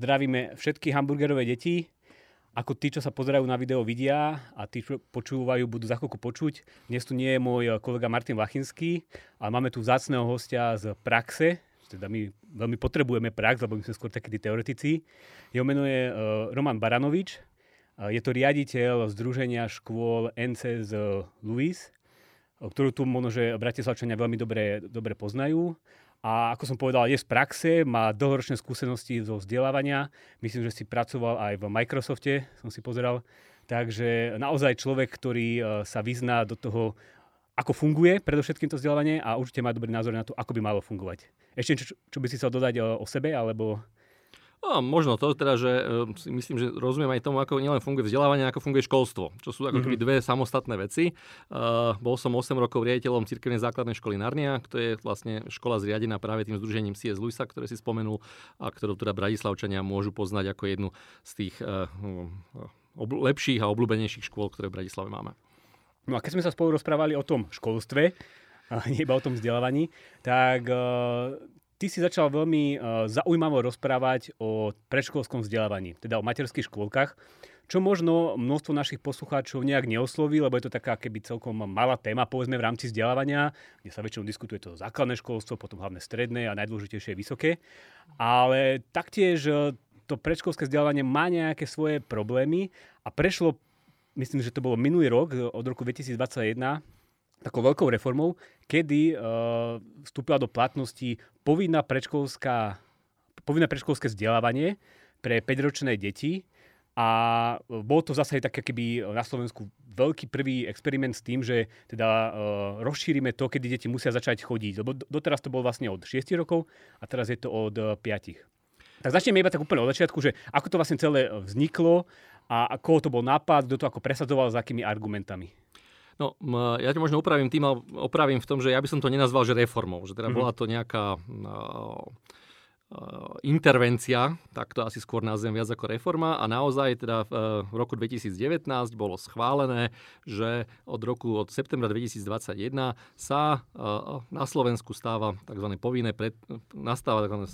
Zdravíme všetky hamburgerové deti. Ako tí, čo sa pozerajú na video, vidia a tí, čo počúvajú, budú za chvíľku počuť. Dnes tu nie je môj kolega Martin Lachinský, ale máme tu vzácného hostia z praxe. Teda my veľmi potrebujeme prax, lebo my sme skôr takí teoretici. Jeho meno je uh, Roman Baranovič. Je to riaditeľ Združenia škôl NC z Louis, ktorú tu možno, že Bratislavčania veľmi dobre, dobre poznajú a ako som povedal, je z praxe, má dlhoročné skúsenosti zo vzdelávania. Myslím, že si pracoval aj v Microsofte, som si pozeral. Takže naozaj človek, ktorý e, sa vyzná do toho, ako funguje predovšetkým to vzdelávanie a určite má dobrý názor na to, ako by malo fungovať. Ešte čo, čo by si chcel dodať o, o sebe, alebo No, možno to teda, že uh, si myslím, že rozumiem aj tomu, ako nielen funguje vzdelávanie, ako funguje školstvo, čo sú ako keby mhm. dve samostatné veci. Uh, bol som 8 rokov riaditeľom cirkevnej základnej školy Narnia, to je vlastne škola zriadená práve tým združením CS Luisa, ktoré si spomenul a ktorú teda Bratislavčania môžu poznať ako jednu z tých uh, ob- lepších a obľúbenejších škôl, ktoré v Bratislave máme. No a keď sme sa spolu rozprávali o tom školstve, nie iba o tom vzdelávaní, tak Ty si začal veľmi uh, zaujímavo rozprávať o predškolskom vzdelávaní, teda o materských škôlkach, čo možno množstvo našich poslucháčov nejak neosloví, lebo je to taká keby celkom malá téma, povedzme v rámci vzdelávania, kde sa väčšinou diskutuje to základné školstvo, potom hlavne stredné a najdôležitejšie vysoké. Ale taktiež e, to predškolské vzdelávanie má nejaké svoje problémy a prešlo, myslím, že to bolo minulý rok, od roku 2021, takou veľkou reformou, kedy uh, vstúpila do platnosti povinná predškolská, povinné predškolské vzdelávanie pre 5-ročné deti a bol to zase také keby na Slovensku veľký prvý experiment s tým, že teda uh, rozšírime to, kedy deti musia začať chodiť. Lebo doteraz to bolo vlastne od 6 rokov a teraz je to od 5. Tak začneme iba tak úplne od začiatku, že ako to vlastne celé vzniklo a koho to bol nápad, kto to ako presadzoval, s akými argumentami. No, ja ťa možno opravím tým, ale opravím v tom, že ja by som to nenazval, že reformou, že teda mm-hmm. bola to nejaká uh, intervencia, tak to asi skôr nazvem viac ako reforma a naozaj teda v, v roku 2019 bolo schválené, že od roku, od septembra 2021 sa uh, na Slovensku stáva tzv. povinné, pred, nastáva tzv.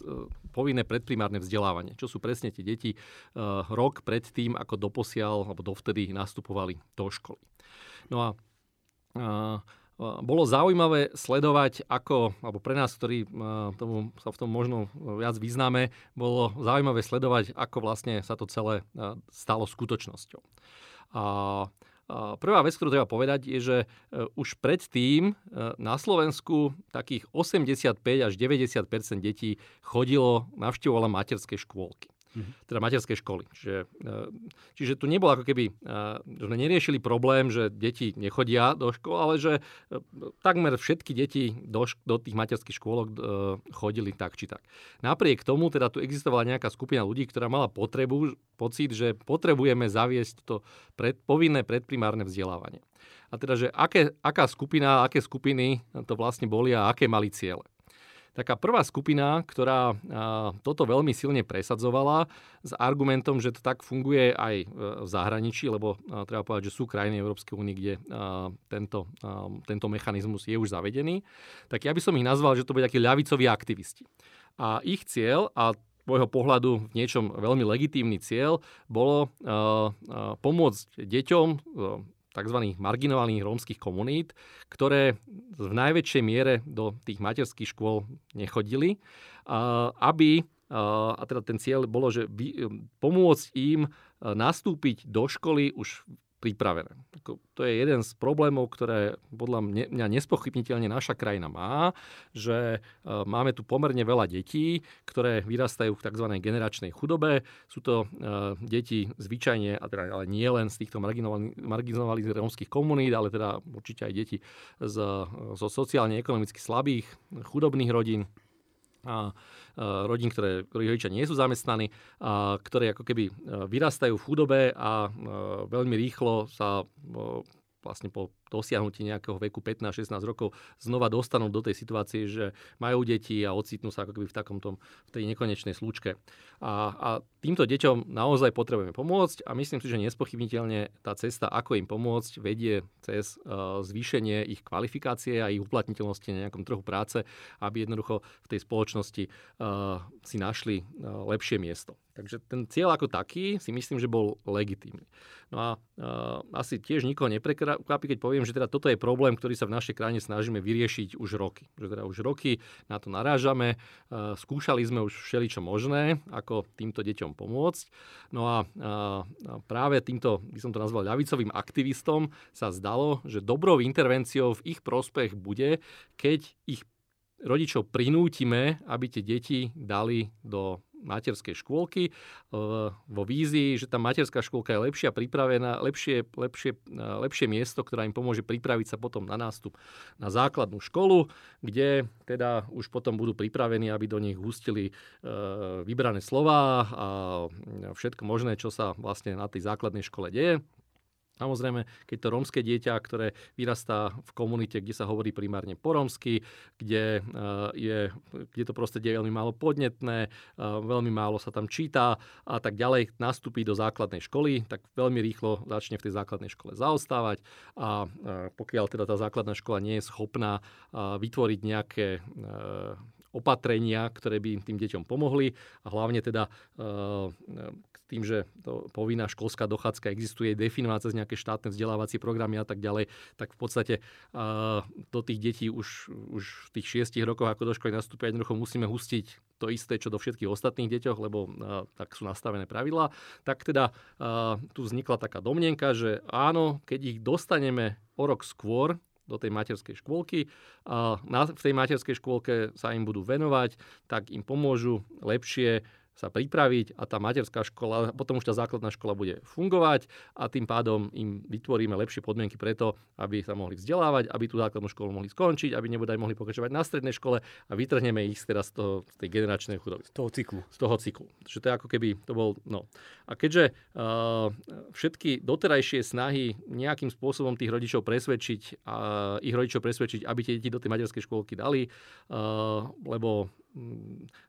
povinné predprimárne vzdelávanie, čo sú presne tie deti uh, rok pred tým, ako doposiaľ alebo dovtedy nastupovali do školy. No a bolo zaujímavé sledovať, ako, alebo pre nás, ktorí tomu, sa v tom možno viac vyznáme, bolo zaujímavé sledovať, ako vlastne sa to celé stalo skutočnosťou. A Prvá vec, ktorú treba povedať, je, že e, už predtým e, na Slovensku takých 85 až 90% detí chodilo, navštevovalo materské škôlky mm-hmm. teda materskej školy. Čiže, e, čiže tu nebolo ako keby, e, sme neriešili problém, že deti nechodia do škôl, ale že e, takmer všetky deti do, do tých materských škôlok chodili tak či tak. Napriek tomu teda tu existovala nejaká skupina ľudí, ktorá mala potrebu, pocit, že potrebujeme zaviesť to pred, povinné predprimárne vzdelávanie. A teda, že aké, aká skupina, aké skupiny to vlastne boli a aké mali ciele. Taká prvá skupina, ktorá toto veľmi silne presadzovala s argumentom, že to tak funguje aj e, v zahraničí, lebo treba povedať, že sú krajiny Európskej únie, kde tento, tento mechanizmus je už zavedený, tak ja by som ich nazval, že to bude takí ľavicoví aktivisti. A ich cieľ, a môjho pohľadu v niečom veľmi legitímny cieľ bolo pomôcť deťom, tzv. marginálnych rómskych komunít, ktoré v najväčšej miere do tých materských škôl nechodili, aby a teda ten cieľ bolo, že pomôcť im nastúpiť do školy už pripravené. To je jeden z problémov, ktoré podľa mňa nespochybniteľne naša krajina má, že e, máme tu pomerne veľa detí, ktoré vyrastajú v tzv. generačnej chudobe. Sú to e, deti zvyčajne, teda, ale nie len z týchto marginalizovaných rómskych komunít, ale teda určite aj deti zo sociálne ekonomicky slabých, chudobných rodín a rodín, ktoré, ktorých rodičia nie sú zamestnaní, a ktoré ako keby e, vyrastajú v chudobe a e, veľmi rýchlo sa e, vlastne po dosiahnutí nejakého veku 15-16 rokov znova dostanú do tej situácie, že majú deti a ocitnú sa ako keby v takomto, v tej nekonečnej slučke. A, a týmto deťom naozaj potrebujeme pomôcť a myslím si, že nespochybniteľne tá cesta, ako im pomôcť, vedie cez uh, zvýšenie ich kvalifikácie a ich uplatniteľnosti na nejakom trhu práce, aby jednoducho v tej spoločnosti uh, si našli uh, lepšie miesto. Takže ten cieľ ako taký si myslím, že bol legitímny. No a uh, asi tiež nikoho neprekvapí, keď poviem, že teda toto je problém, ktorý sa v našej krajine snažíme vyriešiť už roky. Že teda už roky na to narážame, uh, skúšali sme už všeličo možné, ako týmto deťom pomôcť. No a uh, práve týmto, by som to nazval ľavicovým aktivistom, sa zdalo, že dobrou intervenciou v ich prospech bude, keď ich rodičov prinútime, aby tie deti dali do materskej škôlky e, vo vízii, že tá materská škôlka je lepšia pripravená, lepšie, lepšie, e, lepšie miesto, ktorá im pomôže pripraviť sa potom na nástup na základnú školu, kde teda už potom budú pripravení, aby do nich hustili e, vybrané slova a všetko možné, čo sa vlastne na tej základnej škole deje. Samozrejme, keď to rómske dieťa, ktoré vyrastá v komunite, kde sa hovorí primárne po rómsky, kde, eh, je, kde to proste je veľmi málo podnetné, eh, veľmi málo sa tam číta a tak ďalej, nastúpi do základnej školy, tak veľmi rýchlo začne v tej základnej škole zaostávať a eh, pokiaľ teda tá základná škola nie je schopná vytvoriť nejaké opatrenia, ktoré by tým deťom pomohli a hlavne teda tým, že to povinná školská dochádzka existuje, definovaná cez nejaké štátne vzdelávacie programy a tak ďalej, tak v podstate uh, do tých detí už, už v tých šiestich rokoch, ako do školy nastúpia, jednoducho musíme hustiť to isté, čo do všetkých ostatných deťoch, lebo uh, tak sú nastavené pravidlá. Tak teda tu vznikla taká domnenka, že áno, keď ich dostaneme o rok skôr, do tej materskej škôlky. A v tej materskej škôlke sa im budú venovať, tak im pomôžu lepšie sa pripraviť a tá materská škola, potom už tá základná škola bude fungovať a tým pádom im vytvoríme lepšie podmienky preto, aby sa mohli vzdelávať, aby tú základnú školu mohli skončiť, aby nebodaj mohli pokračovať na strednej škole a vytrhneme ich teraz z, toho, z tej generačnej chudoby. Z toho cyklu. Z toho cyklu. Že to je ako keby to bol... No. A keďže uh, všetky doterajšie snahy nejakým spôsobom tých rodičov presvedčiť, uh, ich rodičov presvedčiť, aby tie deti do tej materskej škôlky dali, uh, lebo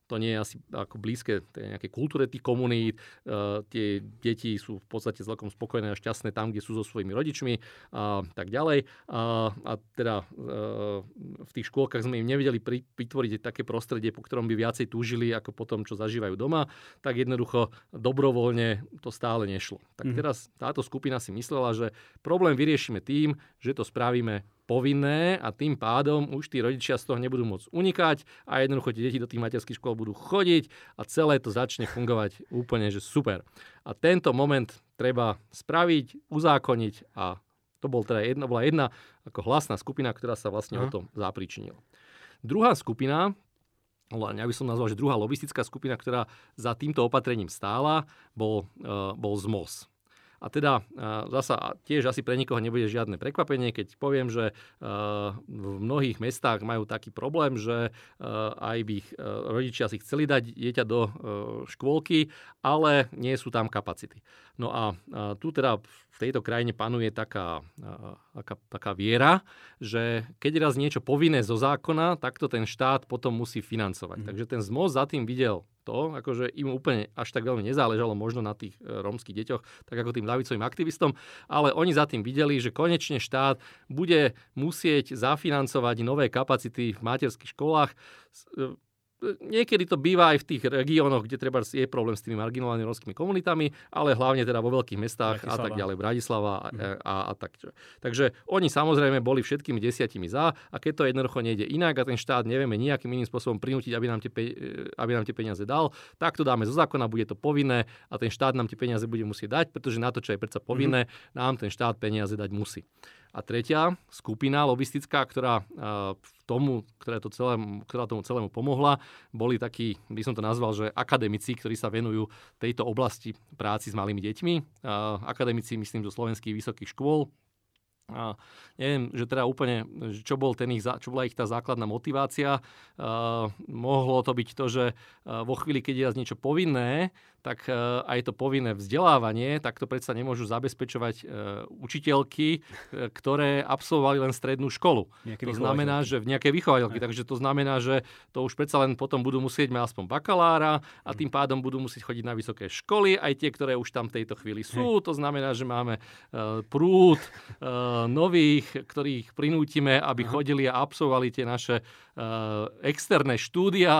to nie je asi ako blízke tej nejakej kultúre tých komunít. Uh, tie deti sú v podstate celkom spokojné a šťastné tam, kde sú so svojimi rodičmi a tak ďalej. A, a teda uh, v tých škôlkach sme im nevedeli vytvoriť také prostredie, po ktorom by viacej túžili ako po tom, čo zažívajú doma, tak jednoducho dobrovoľne to stále nešlo. Tak mm. teraz táto skupina si myslela, že problém vyriešime tým, že to spravíme povinné a tým pádom už tí rodičia z toho nebudú môcť unikať a jednoducho tie deti do tých materských škôl budú chodiť a celé to začne fungovať úplne, že super. A tento moment treba spraviť, uzákoniť a to bol teda jedna, bola jedna ako hlasná skupina, ktorá sa vlastne Aha. o tom zapričinila. Druhá skupina, ja by som nazval, že druhá lobistická skupina, ktorá za týmto opatrením stála, bol, uh, bol ZMOS. A teda zasa tiež asi pre nikoho nebude žiadne prekvapenie, keď poviem, že v mnohých mestách majú taký problém, že aj by ich rodičia si chceli dať dieťa do škôlky, ale nie sú tam kapacity. No a tu teda v tejto krajine panuje taká, taká, taká viera, že keď raz niečo povinné zo zákona, tak to ten štát potom musí financovať. Mm. Takže ten ZMOZ za tým videl to, akože im úplne až tak veľmi nezáležalo možno na tých e, rómskych deťoch, tak ako tým ľavicovým aktivistom, ale oni za tým videli, že konečne štát bude musieť zafinancovať nové kapacity v materských školách e, Niekedy to býva aj v tých regiónoch, kde treba je problém s tými marginálnymi rómskymi komunitami, ale hlavne teda vo veľkých mestách Bratislava. a tak ďalej, Bratislava a, mhm. a, a tak. Takže oni samozrejme boli všetkými desiatimi za a keď to jednoducho nejde inak a ten štát nevieme nejakým iným spôsobom prinútiť, aby nám, tie, aby nám tie peniaze dal, tak to dáme zo zákona, bude to povinné a ten štát nám tie peniaze bude musieť dať, pretože na to, čo je predsa povinné, mm-hmm. nám ten štát peniaze dať musí. A tretia skupina lobistická, ktorá tomu, ktorá, to celému, ktorá tomu celému pomohla, boli takí, by som to nazval, že akademici, ktorí sa venujú tejto oblasti práci s malými deťmi. Akademici, myslím, zo slovenských vysokých škôl, a neviem, že teda úplne, čo, bol ten ich, čo bola ich tá základná motivácia. Uh, mohlo to byť to, že uh, vo chvíli, keď je niečo povinné, tak aj to povinné vzdelávanie, tak to predsa nemôžu zabezpečovať učiteľky, ktoré absolvovali len strednú školu. Nejaké to znamená, že v nejaké vychovateľky. Takže to znamená, že to už predsa len potom budú musieť mať aspoň bakalára a tým pádom budú musieť chodiť na vysoké školy, aj tie, ktoré už tam v tejto chvíli sú. To znamená, že máme prúd nových, ktorých prinútime, aby chodili a absolvovali tie naše externé štúdia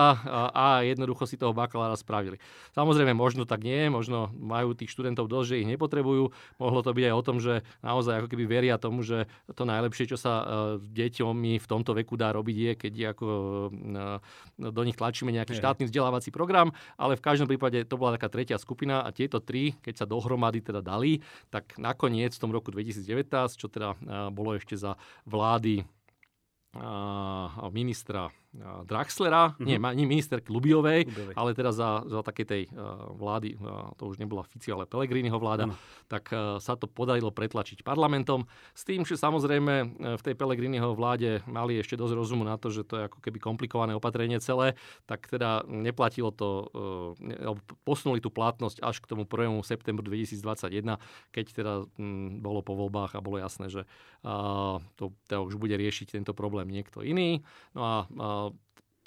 a jednoducho si toho bakalára spravili. Samozrejme, možno tak nie, možno majú tých študentov dosť, že ich nepotrebujú. Mohlo to byť aj o tom, že naozaj ako keby veria tomu, že to najlepšie, čo sa e, deťom mi v tomto veku dá robiť, je, keď ako e, do nich tlačíme nejaký štátny vzdelávací program, ale v každom prípade to bola taká tretia skupina a tieto tri, keď sa dohromady teda dali, tak nakoniec v tom roku 2019, čo teda e, bolo ešte za vlády ministra Draxlera, mm-hmm. nie, minister Lubiovej, Lubiovej, ale teda za, za takej tej uh, vlády, uh, to už nebola Fici, ale Pelegriniho vláda, ano. tak uh, sa to podarilo pretlačiť parlamentom. S tým, že samozrejme v tej Pelegriniho vláde mali ešte dosť rozumu na to, že to je ako keby komplikované opatrenie celé, tak teda neplatilo to, uh, posunuli tú platnosť až k tomu 1. septembru 2021, keď teda um, bolo po voľbách a bolo jasné, že to teda už bude riešiť tento problém niekto iný. No a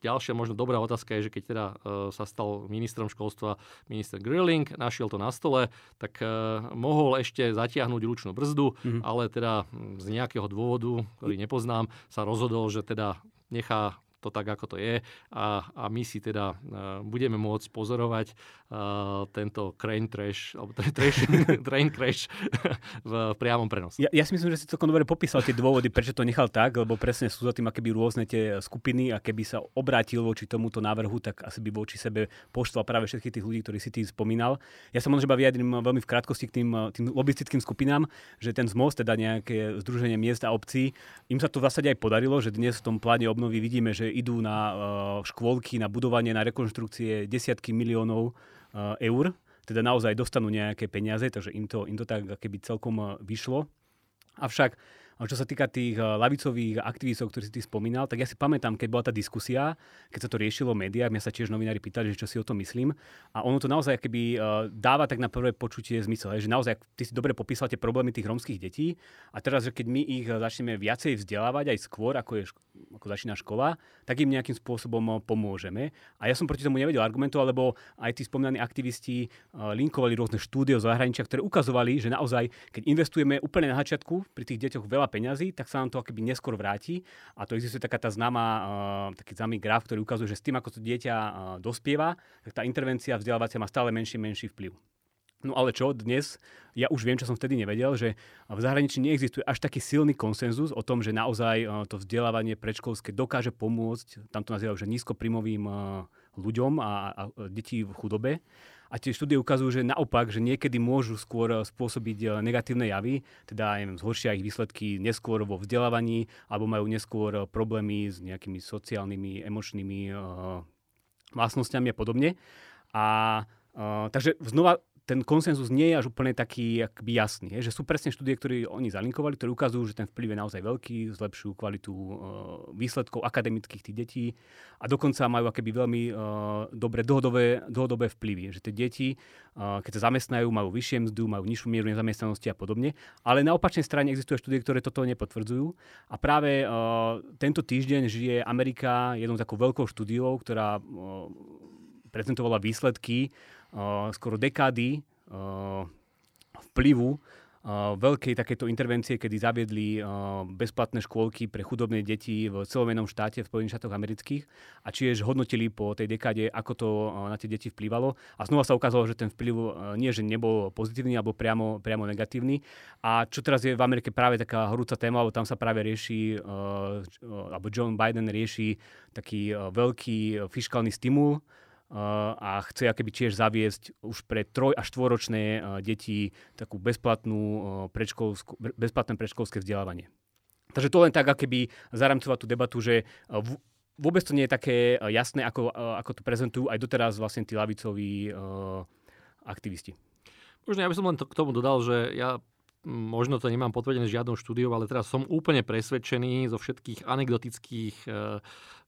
Ďalšia možno dobrá otázka je, že keď teda uh, sa stal ministrom školstva minister Grilling, našiel to na stole, tak uh, mohol ešte zatiahnuť ručnú brzdu, mm-hmm. ale teda z nejakého dôvodu, ktorý nepoznám, sa rozhodol, že teda nechá to tak, ako to je a, a my si teda uh, budeme môcť pozorovať uh, tento crane trash, alebo trash, train crash v priamom prenose. Ja, ja si myslím, že si celkom dobre popísal tie dôvody, prečo to nechal tak, lebo presne sú za tým akéby rôzne tie skupiny a keby sa obrátil voči tomuto návrhu, tak asi by voči sebe poštval práve všetkých tých ľudí, ktorí si ty spomínal. Ja sa možno vyjadrím veľmi v krátkosti k tým, tým lobistickým skupinám, že ten ZMOS, teda nejaké združenie miest a obcí, im sa to v zásade aj podarilo, že dnes v tom pláne obnovy vidíme, že idú na uh, škôlky, na budovanie, na rekonštrukcie desiatky miliónov eur. Teda naozaj dostanú nejaké peniaze, takže im to, im to tak keby celkom uh, vyšlo. Avšak čo sa týka tých lavicových aktivistov, ktorí si ty spomínal, tak ja si pamätám, keď bola tá diskusia, keď sa to riešilo v médiách, mňa sa tiež novinári pýtali, že čo si o tom myslím. A ono to naozaj keby dáva tak na prvé počutie zmysel. Že naozaj, ty si dobre popísal tie problémy tých rómskych detí a teraz, že keď my ich začneme viacej vzdelávať aj skôr, ako je ako začína škola, tak im nejakým spôsobom pomôžeme. A ja som proti tomu nevedel argumentu, lebo aj tí spomínaní aktivisti linkovali rôzne štúdie z zahraničia, ktoré ukazovali, že naozaj, keď investujeme úplne na začiatku pri tých deťoch veľa peňazí, tak sa nám to akoby neskôr vráti. A to existuje taká tá známa, taký známy graf, ktorý ukazuje, že s tým, ako to dieťa dospieva, tak tá intervencia vzdelávacia má stále menší menší vplyv. No ale čo dnes, ja už viem, čo som vtedy nevedel, že v zahraničí neexistuje až taký silný konsenzus o tom, že naozaj to vzdelávanie predškolské dokáže pomôcť, tam to nazývajú, že nízkoprimovým ľuďom a, a detí v chudobe. A tie štúdie ukazujú, že naopak, že niekedy môžu skôr spôsobiť negatívne javy, teda neviem, zhoršia ich výsledky neskôr vo vzdelávaní, alebo majú neskôr problémy s nejakými sociálnymi, emočnými uh, vlastnosťami a podobne. A uh, takže znova ten konsenzus nie je až úplne taký akby jasný. Je, že sú presne štúdie, ktoré oni zalinkovali, ktoré ukazujú, že ten vplyv je naozaj veľký, zlepšujú kvalitu uh, výsledkov akademických tých detí a dokonca majú akéby veľmi uh, dobré dlhodobé, dlhodobé vplyvy. Že tie deti, uh, keď sa zamestnajú, majú vyššie mzdu, majú nižšiu mieru nezamestnanosti a podobne. Ale na opačnej strane existujú štúdie, ktoré toto nepotvrdzujú. A práve uh, tento týždeň žije Amerika jednou takou veľkou štúdiou, ktorá uh, prezentovala výsledky skoro dekády vplyvu veľkej takéto intervencie, kedy zaviedli bezplatné škôlky pre chudobné deti v celomenom štáte v Spojených štátoch amerických a tiež hodnotili po tej dekáde, ako to na tie deti vplyvalo. A znova sa ukázalo, že ten vplyv nie, že nebol pozitívny alebo priamo, priamo negatívny. A čo teraz je v Amerike práve taká horúca téma, lebo tam sa práve rieši, alebo John Biden rieši taký veľký fiskálny stimul, a chce akéby tiež zaviesť už pre troj až štvoročné deti takú bezplatnú predškolskú, bezplatné predškolské vzdelávanie. Takže to len tak akéby zaramcovať tú debatu, že vôbec to nie je také jasné, ako, ako to prezentujú aj doteraz vlastne tí lavicoví aktivisti. Možno ja by som len to, k tomu dodal, že ja možno to nemám potvrdené žiadnou štúdiou, ale teraz som úplne presvedčený zo všetkých anekdotických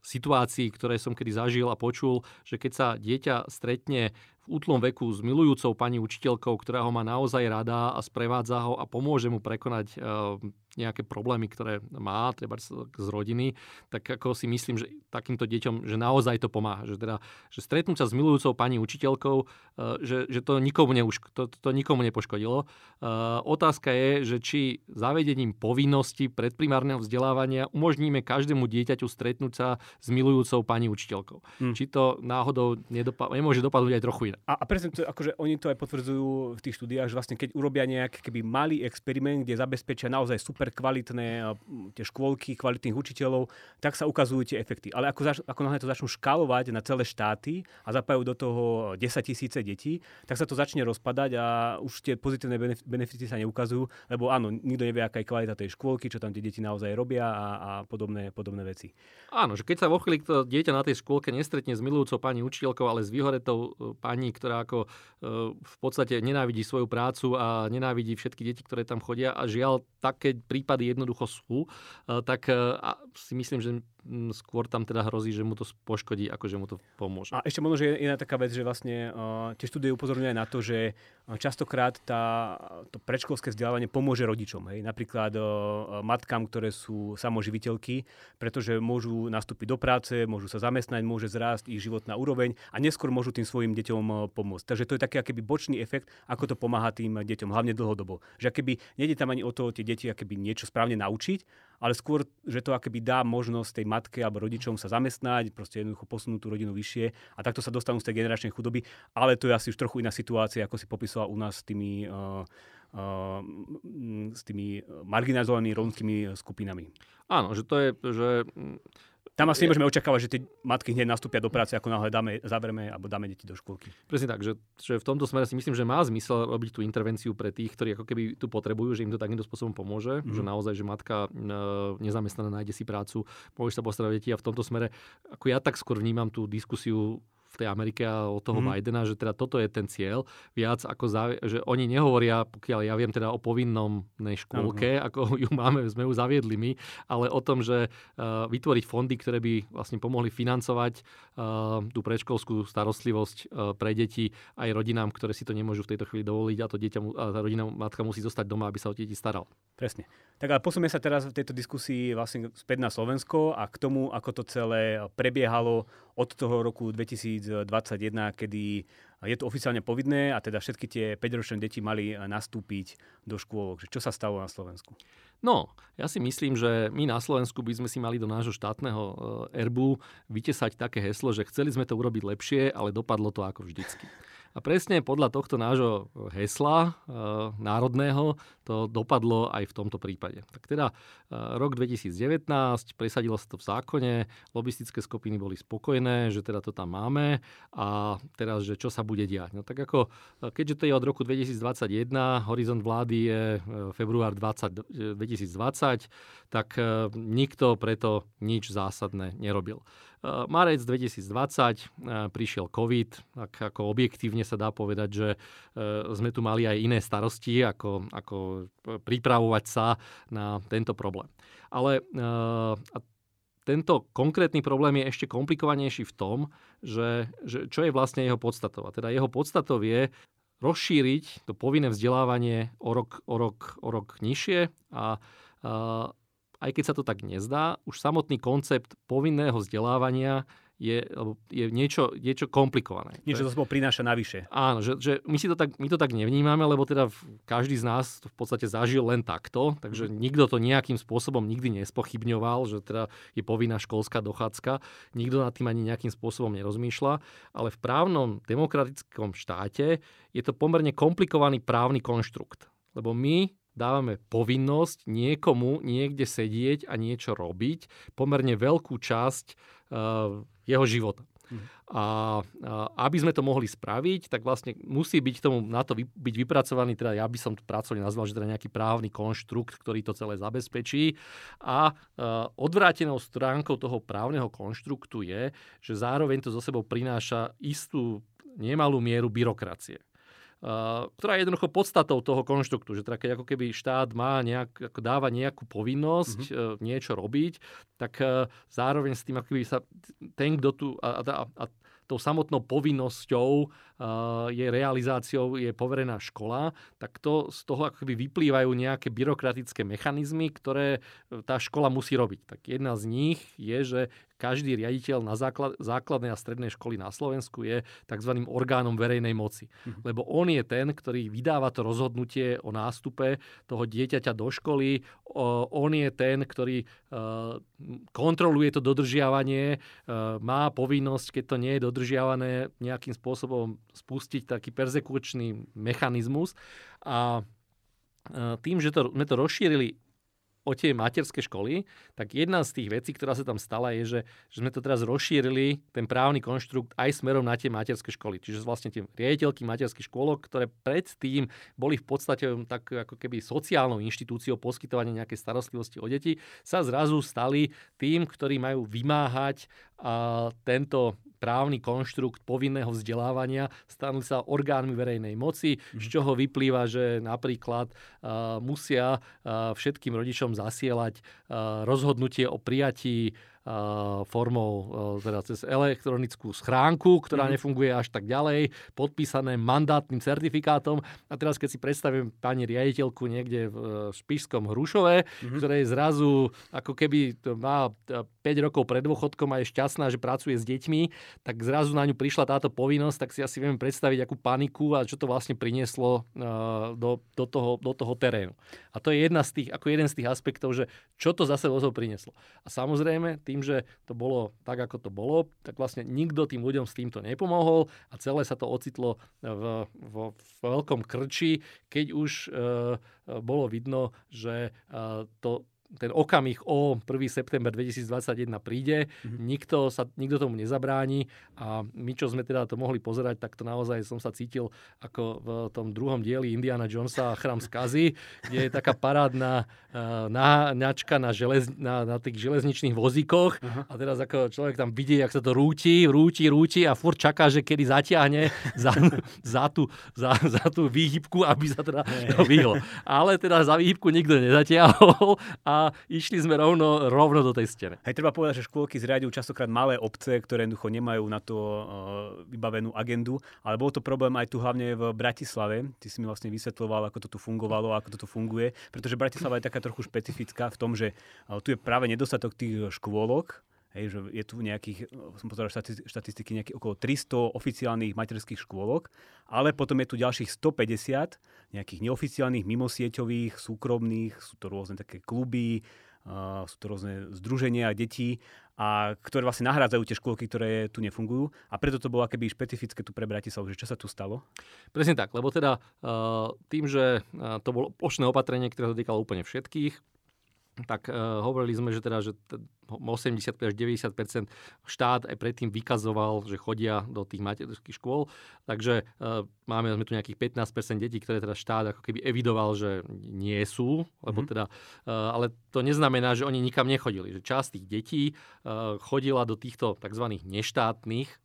situácií, ktoré som kedy zažil a počul, že keď sa dieťa stretne v útlom veku s milujúcou pani učiteľkou, ktorá ho má naozaj rada a sprevádza ho a pomôže mu prekonať nejaké problémy, ktoré má, treba z rodiny, tak ako si myslím, že takýmto deťom, že naozaj to pomáha. Že, teda, že stretnúť sa s milujúcou pani učiteľkou, e, že, že to, nikomu neuš- to, to nikomu nepoškodilo. E, otázka je, že či zavedením povinnosti predprimárneho vzdelávania umožníme každému dieťaťu stretnúť sa s milujúcou pani učiteľkou. Hmm. Či to náhodou nedopa- nemôže dopadnúť aj trochu inak. A, a presne to, akože oni to aj potvrdzujú v tých štúdiách, že vlastne keď urobia nejaký keby malý experiment, kde zabezpečia naozaj super kvalitné tie škôlky, kvalitných učiteľov, tak sa ukazujú tie efekty. Ale ako, zač- ako náhle to začnú škálovať na celé štáty a zapájajú do toho 10 tisíce detí, tak sa to začne rozpadať a už tie pozitívne benefity sa neukazujú, lebo áno, nikto nevie, aká je kvalita tej škôlky, čo tam tie deti naozaj robia a, a podobné, podobné veci. Áno, že keď sa vo chvíli to dieťa na tej škôlke nestretne s milujúcou pani učiteľkou, ale s vyhoretou e, pani, ktorá ako e, v podstate nenávidí svoju prácu a nenávidí všetky deti, ktoré tam chodia. A žiaľ také prípady jednoducho sú, eh, tak si myslím, že skôr tam teda hrozí, že mu to poškodí, ako že mu to pomôže. A ešte možno, že jedna taká vec, že vlastne uh, tie štúdie upozorňujú aj na to, že častokrát tá, to predškolské vzdelávanie pomôže rodičom. Hej? Napríklad uh, matkám, ktoré sú samoživiteľky, pretože môžu nastúpiť do práce, môžu sa zamestnať, môže zrásť ich životná úroveň a neskôr môžu tým svojim deťom pomôcť. Takže to je taký akéby bočný efekt, ako to pomáha tým deťom, hlavne dlhodobo. Že akéby nejde tam ani o to tie deti akéby niečo správne naučiť, ale skôr, že to akéby dá možnosť tej matke alebo rodičom sa zamestnať, proste jednoducho posunúť tú rodinu vyššie a takto sa dostanú z tej generačnej chudoby, ale to je asi už trochu iná situácia, ako si popisoval u nás s tými uh, uh, s tými marginalizovanými rómskymi skupinami. Áno, že to je, že tam asi nemôžeme očakávať, že tie matky hneď nastúpia do práce, ako náhle dáme, zavrieme alebo dáme deti do škôlky. Presne tak, že, že v tomto smere si myslím, že má zmysel robiť tú intervenciu pre tých, ktorí ako keby tu potrebujú, že im to takýmto spôsobom pomôže, mm. že naozaj, že matka e, nezamestnaná nájde si prácu, môže sa postarať deti a v tomto smere, ako ja tak skôr vnímam tú diskusiu v tej Amerike a od toho mm. Bidena, že teda toto je ten cieľ. Viac ako závi- že oni nehovoria, pokiaľ ja viem teda o povinnom škôlke, uh-huh. ako ju máme, sme ju zaviedli my, ale o tom, že uh, vytvoriť fondy, ktoré by vlastne pomohli financovať uh, tú predškolskú starostlivosť uh, pre deti aj rodinám, ktoré si to nemôžu v tejto chvíli dovoliť a to dieťa, a tá rodina, matka musí zostať doma, aby sa o deti staral. Presne. Tak ale posunieme sa teraz v tejto diskusii vlastne späť na Slovensko a k tomu, ako to celé prebiehalo od toho roku 2021, kedy je to oficiálne povinné a teda všetky tie 5-ročné deti mali nastúpiť do škôl. Čo sa stalo na Slovensku? No, ja si myslím, že my na Slovensku by sme si mali do nášho štátneho eh, erbu vytesať také heslo, že chceli sme to urobiť lepšie, ale dopadlo to ako vždycky. A presne podľa tohto nášho hesla e, národného to dopadlo aj v tomto prípade. Tak teda e, rok 2019, presadilo sa to v zákone, lobistické skupiny boli spokojné, že teda to tam máme a teraz, že čo sa bude diať. No tak ako, e, keďže to je od roku 2021, horizont vlády je e, február 20, 2020, tak nikto preto nič zásadné nerobil. Eh, marec 2020 eh, prišiel COVID, tak ako objektívne sa dá povedať, že eh, sme tu mali aj iné starosti, ako, ako pripravovať sa na tento problém. Ale tento konkrétny problém je ešte komplikovanejší v tom, že, že čo je vlastne jeho podstatou. A teda jeho podstatou je rozšíriť to povinné vzdelávanie o rok, o rok, o rok nižšie a, a aj keď sa to tak nezdá, už samotný koncept povinného vzdelávania je, je niečo, niečo komplikované. Niečo to sebou prináša navyše. Áno, že, že my, si to tak, my to tak nevnímame, lebo teda každý z nás to v podstate zažil len takto, takže mm. nikto to nejakým spôsobom nikdy nespochybňoval, že teda je povinná školská dochádzka. Nikto nad tým ani nejakým spôsobom nerozmýšľa, ale v právnom demokratickom štáte je to pomerne komplikovaný právny konštrukt. Lebo my dávame povinnosť niekomu niekde sedieť a niečo robiť pomerne veľkú časť jeho života. A, a aby sme to mohli spraviť, tak vlastne musí byť tomu na to byť vypracovaný, teda ja by som pracovne nazval, že teda nejaký právny konštrukt, ktorý to celé zabezpečí. A a odvrátenou stránkou toho právneho konštruktu je, že zároveň to zo sebou prináša istú nemalú mieru byrokracie. Ktorá je jednoducho podstatou toho konštruktu, že teda keď ako keby štát má nejak, ako dáva nejakú povinnosť mm-hmm. niečo robiť, tak zároveň s tým ako keby sa ten, kto tu a, a, a tou samotnou povinnosťou je realizáciou je poverená škola, tak to z toho ako keby vyplývajú nejaké byrokratické mechanizmy, ktoré tá škola musí robiť. Tak jedna z nich je, že každý riaditeľ na základ, základnej a strednej školy na Slovensku je tzv. orgánom verejnej moci. Mhm. Lebo on je ten, ktorý vydáva to rozhodnutie o nástupe toho dieťaťa do školy. On je ten, ktorý e, kontroluje to dodržiavanie, e, má povinnosť, keď to nie je dodržiavané, nejakým spôsobom spustiť taký persekučný mechanizmus. A e, tým, že to, sme to rozšírili o tie materské školy, tak jedna z tých vecí, ktorá sa tam stala, je, že, že sme to teraz rozšírili, ten právny konštrukt, aj smerom na tie materské školy. Čiže vlastne tie riaditeľky materských škôlok, ktoré predtým boli v podstate tak ako keby sociálnou inštitúciou poskytovania nejakej starostlivosti o deti, sa zrazu stali tým, ktorí majú vymáhať a, tento právny konštrukt povinného vzdelávania, stanú sa orgánmi verejnej moci, z čoho vyplýva, že napríklad uh, musia uh, všetkým rodičom zasielať uh, rozhodnutie o prijatí formou teda cez elektronickú schránku, ktorá mm. nefunguje až tak ďalej, podpísané mandátnym certifikátom. A teraz keď si predstavím pani riaditeľku niekde v e, Špišskom Hrušove, mm. ktoré je zrazu ako keby má 5 rokov pred dôchodkom a je šťastná, že pracuje s deťmi, tak zrazu na ňu prišla táto povinnosť, tak si asi viem predstaviť akú paniku a čo to vlastne prinieslo do, do, toho, do toho terénu. A to je jedna z tých, ako jeden z tých aspektov, že čo to zase vozov prinieslo. A samozrejme, tým, že to bolo tak, ako to bolo, tak vlastne nikto tým ľuďom s týmto nepomohol a celé sa to ocitlo v, v, v veľkom krči, keď už e, bolo vidno, že e, to ten okamih o 1. september 2021 príde, mm-hmm. nikto, sa, nikto tomu nezabráni a my, čo sme teda to mohli pozerať, tak to naozaj som sa cítil ako v tom druhom dieli Indiana Jonesa a Chrám skazy, kde je taká parádna uh, náňačka na, želez, na, na tých železničných vozíkoch uh-huh. a teraz ako človek tam vidí, jak sa to rúti, rúti, rúti a furt čaká, že kedy zatiahne za, za, tú, za, za tú výhybku, aby sa teda to vyhlo. Ale teda za výhybku nikto nezatiahol a išli sme rovno, rovno do tej stene. Hej, treba povedať, že škôlky zriadujú častokrát malé obce, ktoré jednoducho nemajú na to uh, vybavenú agendu, ale bol to problém aj tu hlavne v Bratislave. Ty si mi vlastne vysvetloval, ako to tu fungovalo, ako to tu funguje, pretože Bratislava je taká trochu špecifická v tom, že uh, tu je práve nedostatok tých škôlok, Hej, že je tu nejakých, som pozeral štatistiky, nejakých okolo 300 oficiálnych materských škôlok, ale potom je tu ďalších 150 nejakých neoficiálnych, mimosieťových, súkromných, sú to rôzne také kluby, uh, sú to rôzne združenia detí, a ktoré vlastne nahrádzajú tie škôlky, ktoré tu nefungujú. A preto to bolo akéby špecifické tu pre Bratislavu, že čo sa tu stalo? Presne tak, lebo teda uh, tým, že to bolo plošné opatrenie, ktoré sa týkalo úplne všetkých, tak uh, hovorili sme, že teda, že 80 až 90% štát aj predtým vykazoval, že chodia do tých materských škôl. Takže uh, máme sme tu nejakých 15% detí, ktoré teda štát ako keby evidoval, že nie sú, lebo mm-hmm. teda, uh, ale to neznamená, že oni nikam nechodili. Že časť tých detí uh, chodila do týchto tzv. neštátnych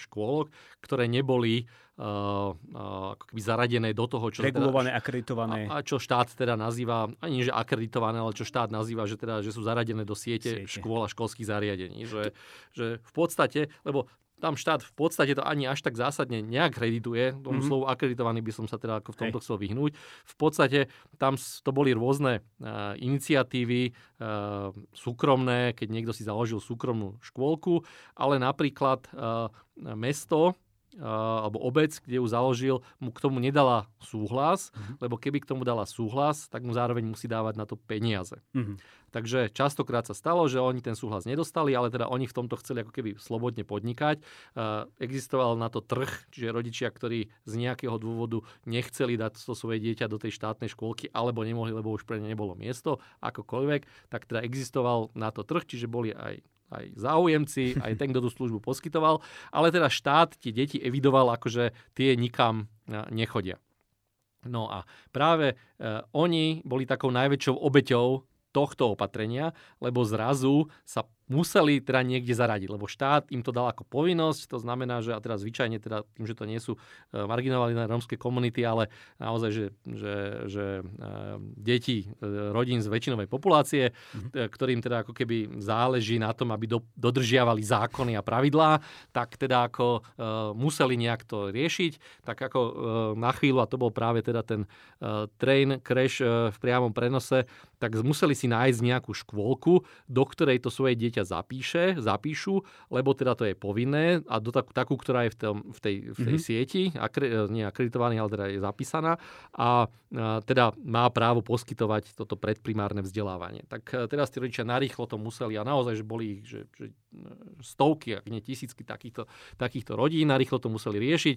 škôlok, ktoré neboli uh, uh, ako keby zaradené do toho, čo... Regulované, teda, akreditované. A, a čo štát teda nazýva, ani že akreditované, ale čo štát nazýva, že, teda, že sú zaradené do siete, siete. škôl a školských zariadení. Že, že v podstate, lebo tam štát v podstate to ani až tak zásadne neakredituje. Tomu mm-hmm. slovu akreditovaný by som sa teda ako v tomto Hej. chcel vyhnúť. V podstate tam to boli rôzne uh, iniciatívy uh, súkromné, keď niekto si založil súkromnú škôlku, ale napríklad uh, mesto alebo obec, kde ju založil, mu k tomu nedala súhlas, mm-hmm. lebo keby k tomu dala súhlas, tak mu zároveň musí dávať na to peniaze. Mm-hmm. Takže častokrát sa stalo, že oni ten súhlas nedostali, ale teda oni v tomto chceli ako keby slobodne podnikať. Uh, existoval na to trh, čiže rodičia, ktorí z nejakého dôvodu nechceli dať to svoje dieťa do tej štátnej škôlky, alebo nemohli, lebo už pre ne nebolo miesto, akokoľvek, tak teda existoval na to trh, čiže boli aj aj záujemci, aj ten, kto tú službu poskytoval, ale teda štát tie deti evidoval, akože tie nikam nechodia. No a práve e, oni boli takou najväčšou obeťou tohto opatrenia, lebo zrazu sa museli teda niekde zaradiť, lebo štát im to dal ako povinnosť, to znamená, že a teraz zvyčajne teda tým, že to nie sú e, marginálne rómske komunity, ale naozaj, že, že, že e, deti e, rodín z väčšinovej populácie, mm-hmm. ktorým teda ako keby záleží na tom, aby do, dodržiavali zákony a pravidlá, tak teda ako museli nejak to riešiť, tak ako na chvíľu, a to bol práve teda ten train crash v priamom prenose, tak museli si nájsť nejakú škôlku, do ktorej to svoje dieťa zapíše, zapíšu, lebo teda to je povinné a do takú, takú ktorá je v, tom, v tej, v tej mm-hmm. sieti, akre, nie akreditovaný, ale teda je zapísaná a, a teda má právo poskytovať toto predprimárne vzdelávanie. Tak e, teraz tí rodičia narýchlo to museli a naozaj, že boli ich že, že stovky, ak nie tisícky takýchto, takýchto rodín, narýchlo to museli riešiť.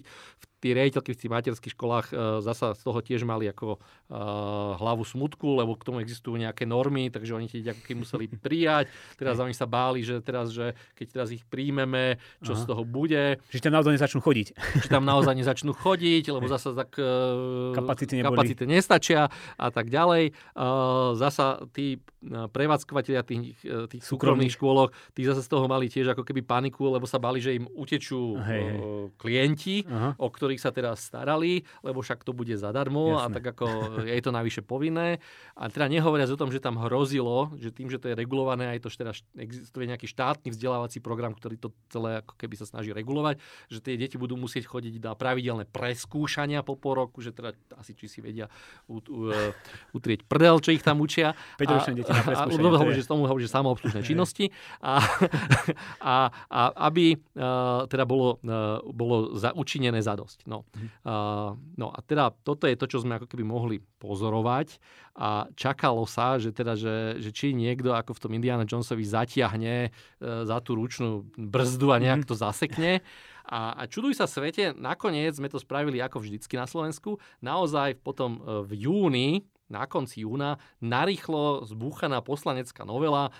Tí riaditeľky v tých materských školách uh, zasa z toho tiež mali ako uh, hlavu smutku, lebo k tomu existujú nejaké normy, takže oni tie deti museli prijať. Teraz oni sa báli, že teraz, že keď teraz ich príjmeme, čo Aha. z toho bude. Že tam naozaj nezačnú chodiť. Že tam naozaj nezačnú chodiť, lebo zasa tak uh, kapacity, kapacity nestačia a tak ďalej. Uh, zasa tí prevádzkovateľia tých, tých súkromných škôlok, tí zase z toho mali tiež ako keby paniku, lebo sa bali, že im utečú hej, hej. klienti, Aha. o ktorých sa teraz starali, lebo však to bude zadarmo Jasne. a tak ako je to navyše povinné. A teda nehovoria hovoriac o tom, že tam hrozilo, že tým, že to je regulované, aj to teda existuje nejaký štátny vzdelávací program, ktorý to celé ako keby sa snaží regulovať, že tie deti budú musieť chodiť na pravidelné preskúšania po poroku, že teda asi či si vedia u, u, e, utrieť prdel, čo ich tam učia. 5 deti na preskúšanie. A, hovorí, že tomu hovorí, že samoobslužné činnosti. A, a, a aby uh, teda bolo, uh, bolo za, učinené zadosť. No. Uh, no a teda toto je to, čo sme ako keby mohli pozorovať a čakalo sa, že, teda, že, že či niekto ako v tom Indiana Jonesovi zatiahne e, za tú ručnú brzdu a nejak mhm. to zasekne. A, a čuduj sa svete, nakoniec sme to spravili ako vždycky na Slovensku. Naozaj potom v júni, na konci júna, narýchlo zbúchaná poslanecká novela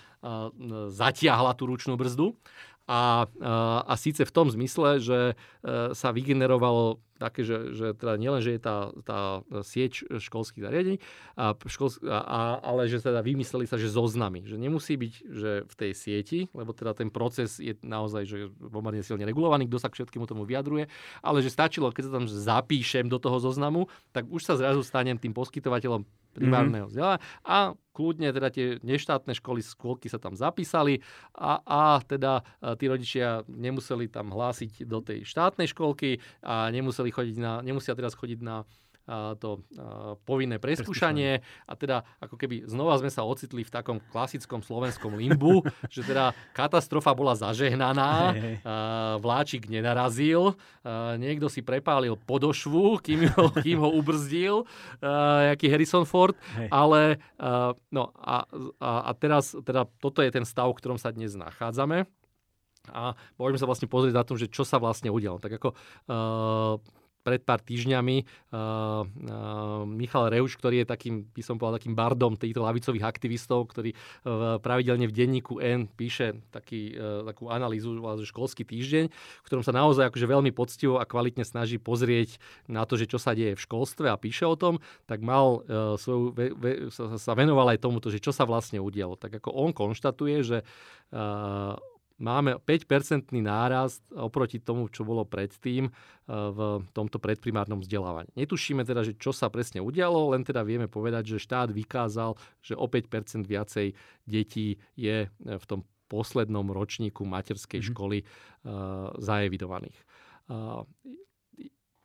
zatiahla tú ručnú brzdu. A, a, a síce v tom zmysle, že e, sa vygenerovalo také, že, že teda nielen, že je tá, tá sieť školských zariadení, a škol, a, ale že teda vymysleli sa, že zoznamy. Že nemusí byť že v tej sieti, lebo teda ten proces je naozaj že pomerne silne regulovaný, kto sa k všetkému tomu vyjadruje, ale že stačilo, keď sa tam zapíšem do toho zoznamu, tak už sa zrazu stanem tým poskytovateľom primárneho mm-hmm. vzdelania a kľudne teda tie neštátne školy, školky sa tam zapísali a, a teda tí rodičia nemuseli tam hlásiť do tej štátnej školky a nemuseli chodiť na, nemusia teraz chodiť na to povinné preskúšanie a teda ako keby znova sme sa ocitli v takom klasickom slovenskom limbu, že teda katastrofa bola zažehnaná, vláčik nenarazil, niekto si prepálil podošvu, kým ho, kým ho ubrzdil, jaký Harrison Ford, ale no a, a, a teraz teda toto je ten stav, v ktorom sa dnes nachádzame. A môžeme sa vlastne pozrieť na to, že čo sa vlastne udialo. Tak ako uh, pred pár týždňami uh, uh, Michal Reuš, ktorý je takým, by som povedal, takým bardom týchto lavicových aktivistov, ktorý uh, pravidelne v denníku N píše taký, uh, takú analýzu, školský týždeň, v ktorom sa naozaj akože veľmi poctivo a kvalitne snaží pozrieť na to, že čo sa deje v školstve a píše o tom, tak mal uh, svoju, ve, ve, sa, sa venoval aj tomuto, že čo sa vlastne udialo. Tak ako on konštatuje, že uh, máme 5-percentný nárast oproti tomu, čo bolo predtým eh, v tomto predprimárnom vzdelávaní. Netušíme teda, že čo sa presne udialo, len teda vieme povedať, že štát vykázal, že o 5% viacej detí je eh, v tom poslednom ročníku materskej mm-hmm. školy uh, zaevidovaných. Uh,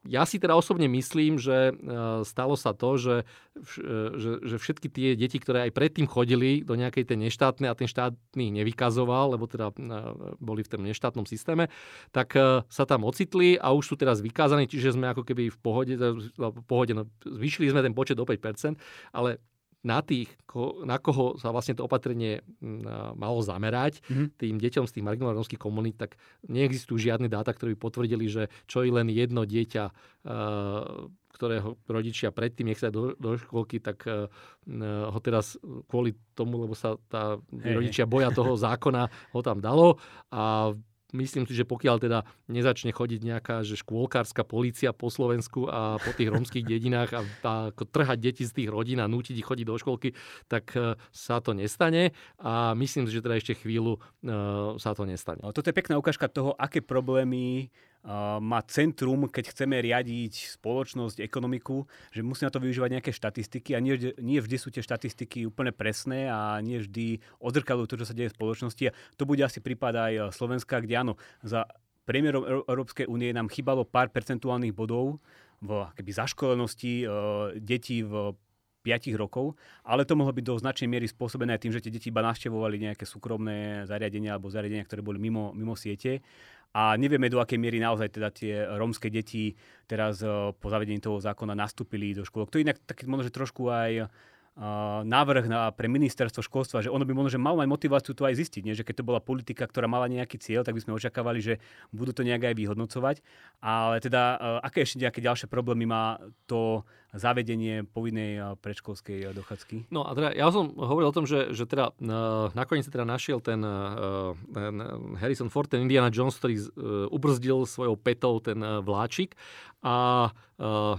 ja si teda osobne myslím, že e, stalo sa to, že, e, že, že všetky tie deti, ktoré aj predtým chodili do nejakej tej neštátnej a ten štátny nevykazoval, lebo teda e, boli v tom neštátnom systéme, tak sa tam ocitli a už sú teraz vykázaní, čiže sme ako keby v pohode, v pohode no, zvýšili sme ten počet o 5%, ale na tých, na koho sa vlastne to opatrenie mm, malo zamerať, mm-hmm. tým deťom z tých marginálnych komunít, tak neexistujú žiadne dáta, ktoré by potvrdili, že čo je len jedno dieťa, ktorého rodičia predtým nech sa do, do školky, tak ho teraz kvôli tomu, lebo sa tá hey. rodičia boja toho zákona, ho tam dalo a myslím si, že pokiaľ teda nezačne chodiť nejaká že škôlkárska polícia po Slovensku a po tých rómskych dedinách a, a ako trhať deti z tých rodín a nútiť ich chodiť do školky, tak uh, sa to nestane a myslím si, že teda ešte chvíľu uh, sa to nestane. Toto je pekná ukážka toho, aké problémy má centrum, keď chceme riadiť spoločnosť, ekonomiku, že musí na to využívať nejaké štatistiky a nie, nie vždy sú tie štatistiky úplne presné a nie vždy odzrkadujú to, čo sa deje v spoločnosti. A to bude asi prípad aj Slovenska, kde áno, za premiérom Európskej únie nám chýbalo pár percentuálnych bodov v keby zaškolenosti e, detí v 5 rokov, ale to mohlo byť do značnej miery spôsobené tým, že tie deti iba navštevovali nejaké súkromné zariadenia alebo zariadenia, ktoré boli mimo, mimo siete a nevieme, do akej miery naozaj teda tie rómske deti teraz eh, po zavedení toho zákona nastúpili do škôl. To je inak taký možno, že trošku aj návrh na, pre ministerstvo školstva, že ono by možno že malo mať motiváciu to aj zistiť, nie? že keď to bola politika, ktorá mala nejaký cieľ, tak by sme očakávali, že budú to nejak aj vyhodnocovať. Ale teda, e, aké ešte nejaké ďalšie problémy má to zavedenie povinnej e, predškolskej e, dochádzky? No a teda ja som hovoril o tom, že, že teda nakoniec teda našiel ten, ten Harrison Ford, ten Indiana Jones, ktorý ubrzdil svojou petou ten vláčik a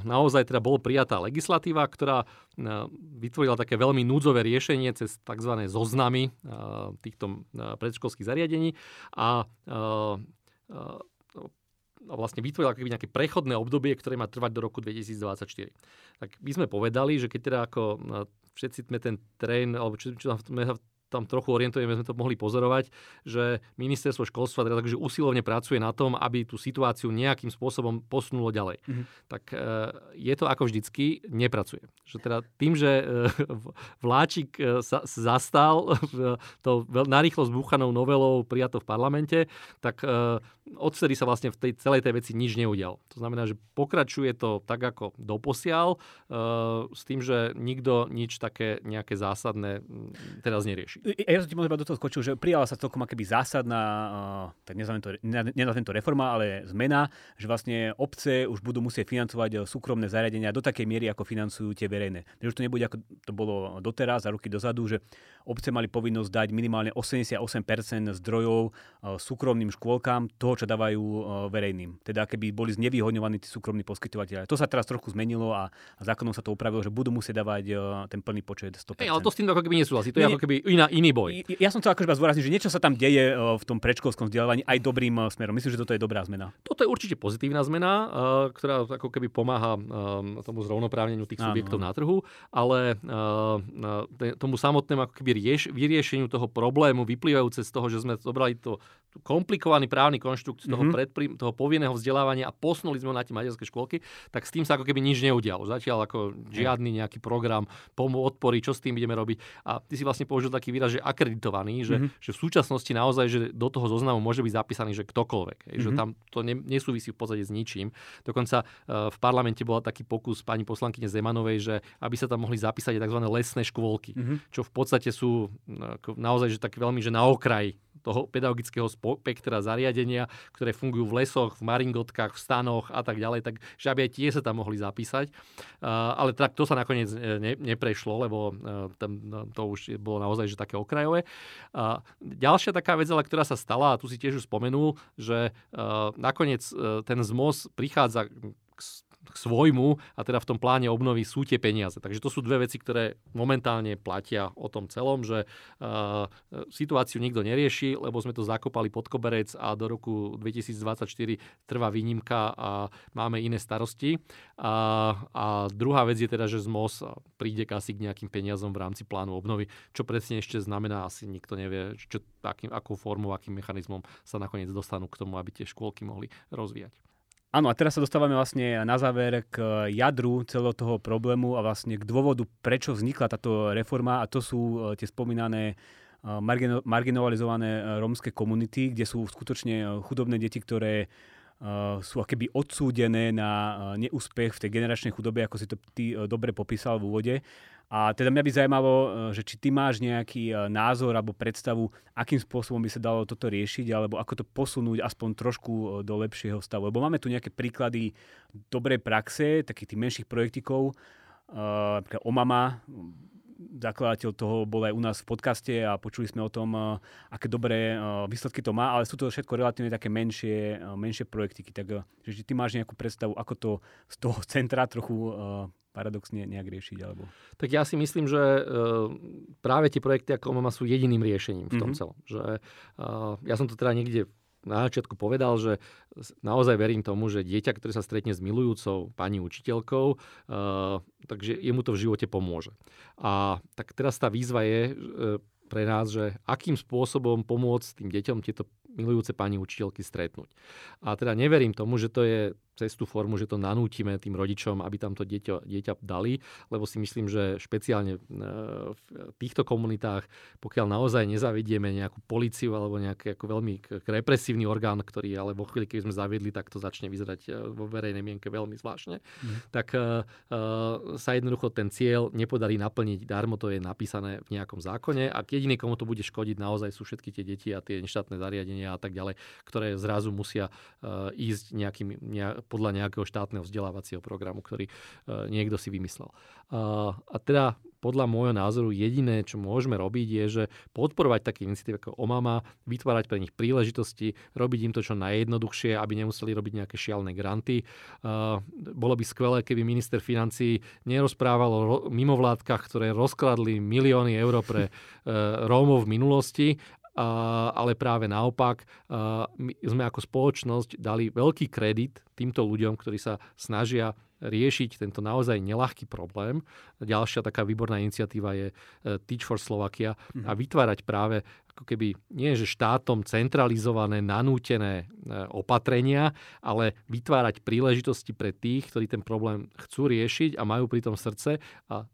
naozaj teda bolo prijatá legislatíva, ktorá vytvorila také veľmi núdzové riešenie cez tzv. zoznamy týchto predškolských zariadení a vlastne vytvorila nejaké prechodné obdobie, ktoré má trvať do roku 2024. Tak my sme povedali, že keď teda ako všetci sme ten trén, alebo čo, čo sme tam trochu orientujeme, sme to mohli pozorovať, že ministerstvo školstva teda takže usilovne pracuje na tom, aby tú situáciu nejakým spôsobom posunulo ďalej. Mm-hmm. Tak e, je to ako vždycky, nepracuje. Že teda tým, že e, vláčik e, sa zastal to narýchlo zbúchanou novelou prijatou v parlamente, tak odvtedy sa vlastne v tej celej tej veci nič neudial. To znamená, že pokračuje to tak ako doposiaľ, s tým, že nikto nič také nejaké zásadné teraz nerieši. Ja som ti možno do toho skočil, že prijala sa celkom akéby zásadná, uh, tak nezviem to, nenazvem to reforma, ale zmena, že vlastne obce už budú musieť financovať e, súkromné zariadenia do takej miery, ako financujú tie verejné. Takže už to nebude ako to bolo doteraz, za roky dozadu, že obce mali povinnosť dať minimálne 88% zdrojov uh, súkromným škôlkám toho, čo dávajú verejným. Teda keby boli znevýhodňovaní tí súkromní poskytovateľe. To sa teraz trochu zmenilo a, a zákonom sa to upravilo, že budú musieť dávať ten plný počet 100%. Hey, ale to s tým ako keby nesúhlasí. To je ako keby iná, iný boj. Ja som chcel akože zdôrazniť, že niečo sa tam deje e, v tom predškolskom vzdelávaní aj dobrým e, smerom. Myslím, že toto je dobrá zmena. Toto je určite pozitívna zmena, e, ktorá ako keby pomáha tomu zrovnoprávneniu tých subjektov na trhu, ale tomu samotnému ako keby rieš, vyriešeniu toho problému vyplývajúce z toho, že sme zobrali to komplikovaný právny konštrukt toho, mm-hmm. predprí, toho povinného vzdelávania a posunuli sme na tie materské škôlky, tak s tým sa ako keby nič neudialo. Zatiaľ ako žiadny nejaký program pomu odpory, čo s tým ideme robiť. A ty si vlastne použil taký výraz, že akreditovaný, že, mm-hmm. že v súčasnosti naozaj, že do toho zoznamu môže byť zapísaný, že ktokoľvek. Mm-hmm. Že mhm. tam to ne, nesúvisí v podstate s ničím. Dokonca uh, v parlamente bola taký pokus pani poslankyne Zemanovej, že aby sa tam mohli zapísať tzv. lesné škôlky, mm-hmm. čo v podstate sú uh, naozaj že tak veľmi že na okraji toho pedagogického spektra zariadenia, ktoré fungujú v lesoch, v maringotkách, v stanoch a tak ďalej, tak že aby aj tie sa tam mohli zapísať. Ale tak to sa nakoniec e, ne, neprešlo, lebo uh, tam, no, to už bolo naozaj že také okrajové. Ďalšia taká vec, ale ktorá sa stala, a tu si tiež už spomenul, že uh, nakoniec ten zmoz prichádza k svojmu a teda v tom pláne obnovy sú tie peniaze. Takže to sú dve veci, ktoré momentálne platia o tom celom, že uh, situáciu nikto nerieši, lebo sme to zakopali pod koberec a do roku 2024 trvá výnimka a máme iné starosti. A, a druhá vec je teda, že z MOS príde asi k nejakým peniazom v rámci plánu obnovy, čo presne ešte znamená, asi nikto nevie, čo, akým, akou formou, akým mechanizmom sa nakoniec dostanú k tomu, aby tie škôlky mohli rozvíjať. Áno, a teraz sa dostávame vlastne na záver k jadru celého toho problému a vlastne k dôvodu, prečo vznikla táto reforma a to sú e, tie spomínané e, marginalizované rómske komunity, kde sú skutočne chudobné deti, ktoré sú akéby odsúdené na neúspech v tej generačnej chudobe, ako si to ty dobre popísal v úvode. A teda mňa by zaujímalo, e, že či ty máš nejaký e, názor alebo predstavu, akým spôsobom by sa dalo toto riešiť, alebo ako to posunúť aspoň trošku e, do lepšieho stavu. Lebo máme tu nejaké príklady dobrej praxe, takých tých menších projektikov, napríklad Omama, zakladateľ toho bol aj u nás v podcaste a počuli sme o tom, aké dobré výsledky to má, ale sú to všetko relatívne také menšie, menšie projektiky. Tak že ty máš nejakú predstavu, ako to z toho centra trochu paradoxne nejak riešiť? Alebo... Tak ja si myslím, že práve tie projekty ako OMAMA sú jediným riešením v tom mm-hmm. celom. Že, ja som to teda niekde na začiatku povedal, že naozaj verím tomu, že dieťa, ktoré sa stretne s milujúcou pani učiteľkou, uh, takže jemu to v živote pomôže. A tak teraz tá výzva je uh, pre nás, že akým spôsobom pomôcť tým deťom tieto milujúce pani učiteľky stretnúť. A teda neverím tomu, že to je cez tú formu, že to nanútime tým rodičom, aby tam to dieťa, dieťa dali, lebo si myslím, že špeciálne e, v týchto komunitách, pokiaľ naozaj nezavedieme nejakú policiu alebo nejaký ako veľmi represívny orgán, ktorý ale vo chvíli, keď sme zaviedli, tak to začne vyzerať e, vo verejnej mienke veľmi zvláštne, mm. tak uh, sa jednoducho ten cieľ nepodarí naplniť darmo, to je napísané v nejakom zákone a jediný, komu to bude škodiť, naozaj sú všetky tie deti a tie neštátne zariadenia a tak ďalej, ktoré zrazu musia uh, ísť nejakým, ne, podľa nejakého štátneho vzdelávacieho programu, ktorý e, niekto si vymyslel. A teda podľa môjho názoru jediné, čo môžeme robiť, je, že podporovať také iniciatívy ako Omama, vytvárať pre nich príležitosti, robiť im to čo najjednoduchšie, aby nemuseli robiť nejaké šialné granty. bolo by skvelé, keby minister financí nerozprával o mimovládkach, ktoré rozkladli milióny eur pre e, Rómov v minulosti ale práve naopak my sme ako spoločnosť dali veľký kredit týmto ľuďom, ktorí sa snažia riešiť tento naozaj nelahký problém. Ďalšia taká výborná iniciatíva je e, Teach for Slovakia a mhm. vytvárať práve ako keby nie že štátom centralizované, nanútené e, opatrenia, ale vytvárať príležitosti pre tých, ktorí ten problém chcú riešiť a majú pri tom srdce a e,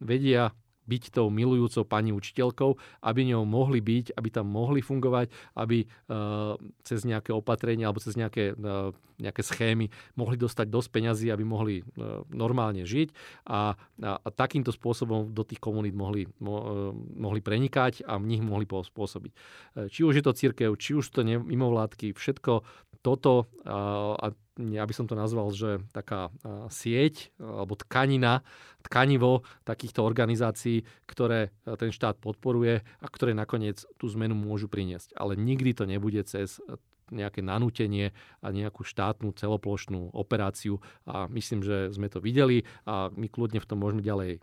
vedia byť tou milujúcou pani učiteľkou, aby ňou mohli byť, aby tam mohli fungovať, aby uh, cez nejaké opatrenia alebo cez nejaké, uh, nejaké schémy mohli dostať dosť peňazí, aby mohli uh, normálne žiť a, a, a takýmto spôsobom do tých komunít mohli, mo, mohli prenikať a v nich mohli pôsobiť. Či už je to církev, či už to mimovládky, všetko toto a ja by som to nazval, že taká sieť alebo tkanina, tkanivo takýchto organizácií, ktoré ten štát podporuje a ktoré nakoniec tú zmenu môžu priniesť. Ale nikdy to nebude cez nejaké nanútenie a nejakú štátnu celoplošnú operáciu a myslím, že sme to videli a my kľudne v tom môžeme ďalej e,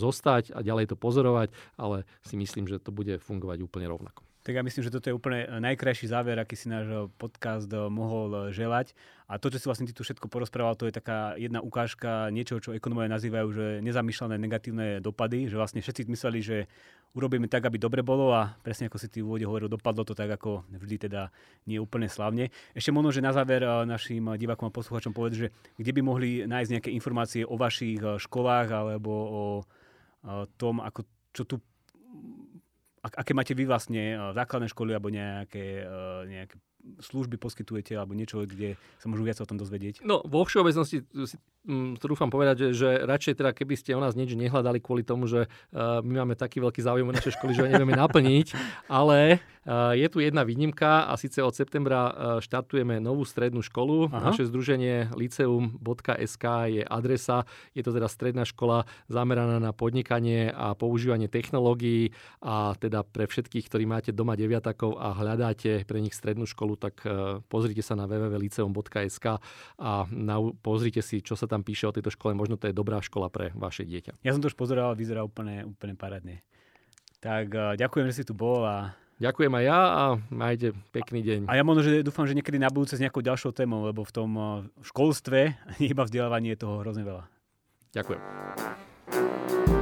zostať a ďalej to pozorovať, ale si myslím, že to bude fungovať úplne rovnako. Tak ja myslím, že toto je úplne najkrajší záver, aký si náš podcast mohol želať. A to, čo si vlastne ty tu všetko porozprával, to je taká jedna ukážka niečoho, čo ekonomovia nazývajú, že nezamýšľané negatívne dopady, že vlastne všetci mysleli, že urobíme tak, aby dobre bolo a presne ako si ty v úvode hovoril, dopadlo to tak, ako vždy teda nie úplne slavne. Ešte možno, že na záver našim divákom a poslucháčom povedať, že kde by mohli nájsť nejaké informácie o vašich školách alebo o tom, ako, čo tu aké máte vy vlastne eh, základné školy alebo nejaké, eh, nejaké služby poskytujete alebo niečo, kde sa môžu viac o tom dozvedieť? No, vo všeobecnosti mm, trúfam povedať, že, že radšej teda, keby ste o nás nič nehľadali kvôli tomu, že uh, my máme taký veľký záujem o naše školy, že ho nevieme naplniť, ale uh, je tu jedna výnimka a síce od septembra uh, štartujeme novú strednú školu. Aha. Naše združenie liceum.sk je adresa. Je to teda stredná škola zameraná na podnikanie a používanie technológií a teda pre všetkých, ktorí máte doma deviatakov a hľadáte pre nich strednú školu, tak e, pozrite sa na www.liceum.sk a na, pozrite si, čo sa tam píše o tejto škole. Možno to je dobrá škola pre vaše dieťa. Ja som to už pozeral, vyzerá úplne, úplne parádne. Tak e, ďakujem, že si tu bol a Ďakujem aj ja a majte pekný deň. A ja možno, že dúfam, že niekedy na budúce s nejakou ďalšou témou, lebo v tom e, školstve, iba vzdelávaní je toho hrozne veľa. Ďakujem.